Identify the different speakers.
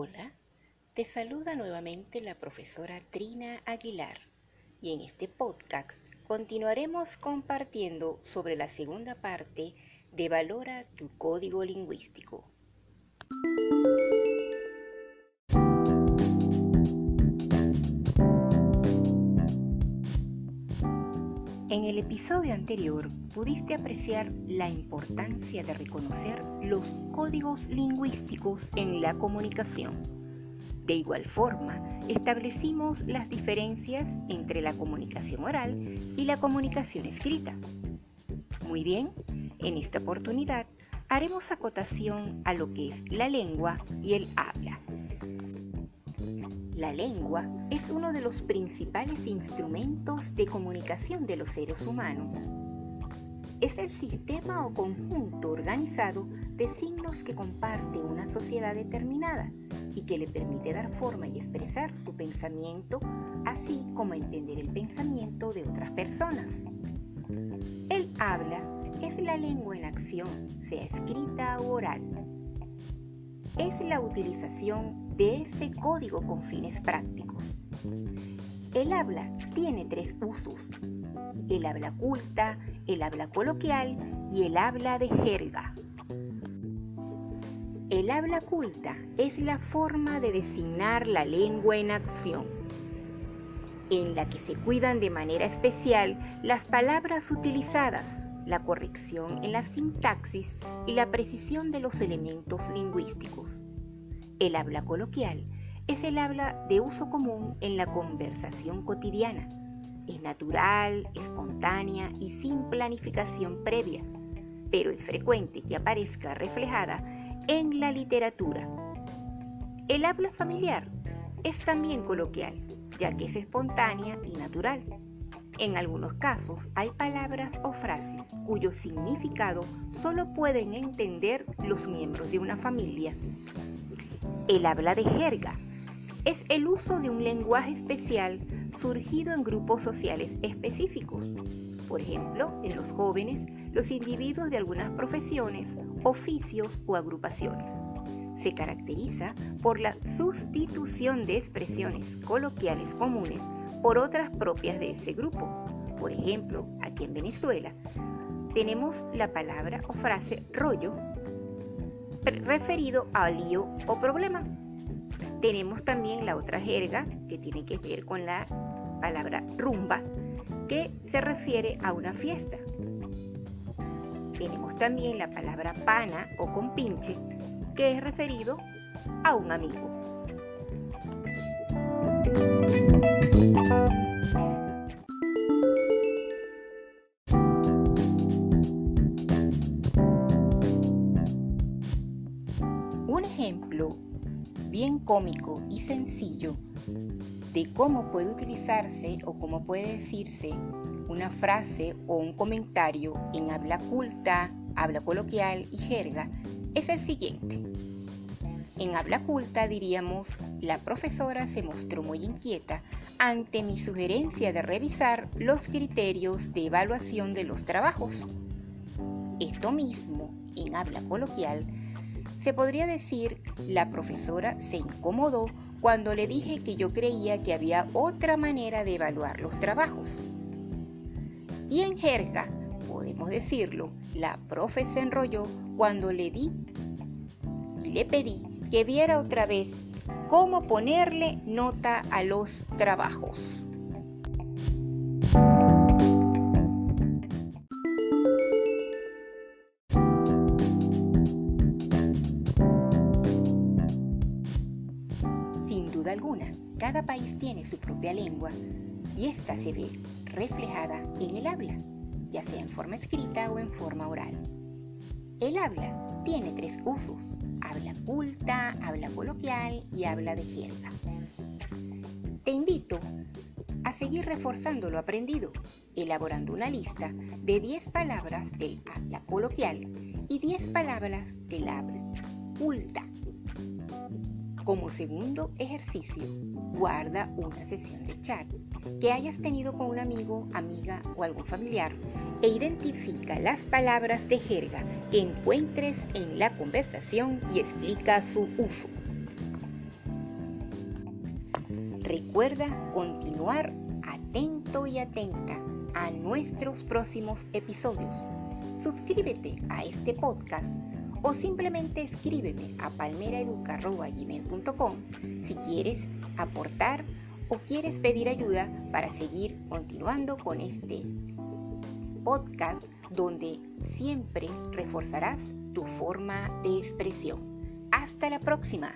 Speaker 1: Hola, te saluda nuevamente la profesora Trina Aguilar y en este podcast continuaremos compartiendo sobre la segunda parte de Valora tu código lingüístico. En el episodio anterior pudiste apreciar la importancia de reconocer los códigos lingüísticos en la comunicación. De igual forma, establecimos las diferencias entre la comunicación oral y la comunicación escrita. Muy bien, en esta oportunidad haremos acotación a lo que es la lengua y el habla. La lengua es uno de los principales instrumentos de comunicación de los seres humanos. Es el sistema o conjunto organizado de signos que comparte una sociedad determinada y que le permite dar forma y expresar su pensamiento, así como entender el pensamiento de otras personas. El habla es la lengua en acción, sea escrita o oral. Es la utilización de ese código con fines prácticos. El habla tiene tres usos. El habla culta, el habla coloquial y el habla de jerga. El habla culta es la forma de designar la lengua en acción, en la que se cuidan de manera especial las palabras utilizadas, la corrección en la sintaxis y la precisión de los elementos lingüísticos. El habla coloquial es el habla de uso común en la conversación cotidiana. Es natural, espontánea y sin planificación previa, pero es frecuente que aparezca reflejada en la literatura. El habla familiar es también coloquial, ya que es espontánea y natural. En algunos casos hay palabras o frases cuyo significado solo pueden entender los miembros de una familia. El habla de jerga es el uso de un lenguaje especial surgido en grupos sociales específicos. Por ejemplo, en los jóvenes, los individuos de algunas profesiones, oficios o agrupaciones. Se caracteriza por la sustitución de expresiones coloquiales comunes por otras propias de ese grupo. Por ejemplo, aquí en Venezuela tenemos la palabra o frase rollo referido a lío o problema. Tenemos también la otra jerga que tiene que ver con la palabra rumba, que se refiere a una fiesta. Tenemos también la palabra pana o compinche, que es referido a un amigo. Bien cómico y sencillo de cómo puede utilizarse o cómo puede decirse una frase o un comentario en habla culta, habla coloquial y jerga es el siguiente. En habla culta diríamos, la profesora se mostró muy inquieta ante mi sugerencia de revisar los criterios de evaluación de los trabajos. Esto mismo, en habla coloquial, se podría decir, la profesora se incomodó cuando le dije que yo creía que había otra manera de evaluar los trabajos. Y en jerga, podemos decirlo, la profe se enrolló cuando le di y le pedí que viera otra vez cómo ponerle nota a los trabajos. Alguna, cada país tiene su propia lengua y esta se ve reflejada en el habla, ya sea en forma escrita o en forma oral. El habla tiene tres usos, habla culta, habla coloquial y habla de jerga. Te invito a seguir reforzando lo aprendido, elaborando una lista de 10 palabras del habla coloquial y 10 palabras del habla culta. Como segundo ejercicio, guarda una sesión de chat que hayas tenido con un amigo, amiga o algún familiar e identifica las palabras de jerga que encuentres en la conversación y explica su uso. Recuerda continuar atento y atenta a nuestros próximos episodios. Suscríbete a este podcast o simplemente escríbeme a palmeraeduca.gmail.com si quieres aportar o quieres pedir ayuda para seguir continuando con este podcast donde siempre reforzarás tu forma de expresión. Hasta la próxima.